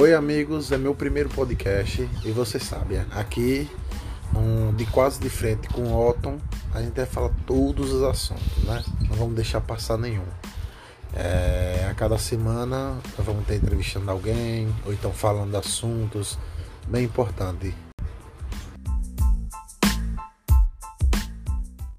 Oi, amigos, é meu primeiro podcast e você sabe, é, aqui um, de quase de frente com o Otton, a gente vai falar todos os assuntos, né? Não vamos deixar passar nenhum. É, a cada semana nós vamos estar entrevistando alguém ou então falando assuntos bem importantes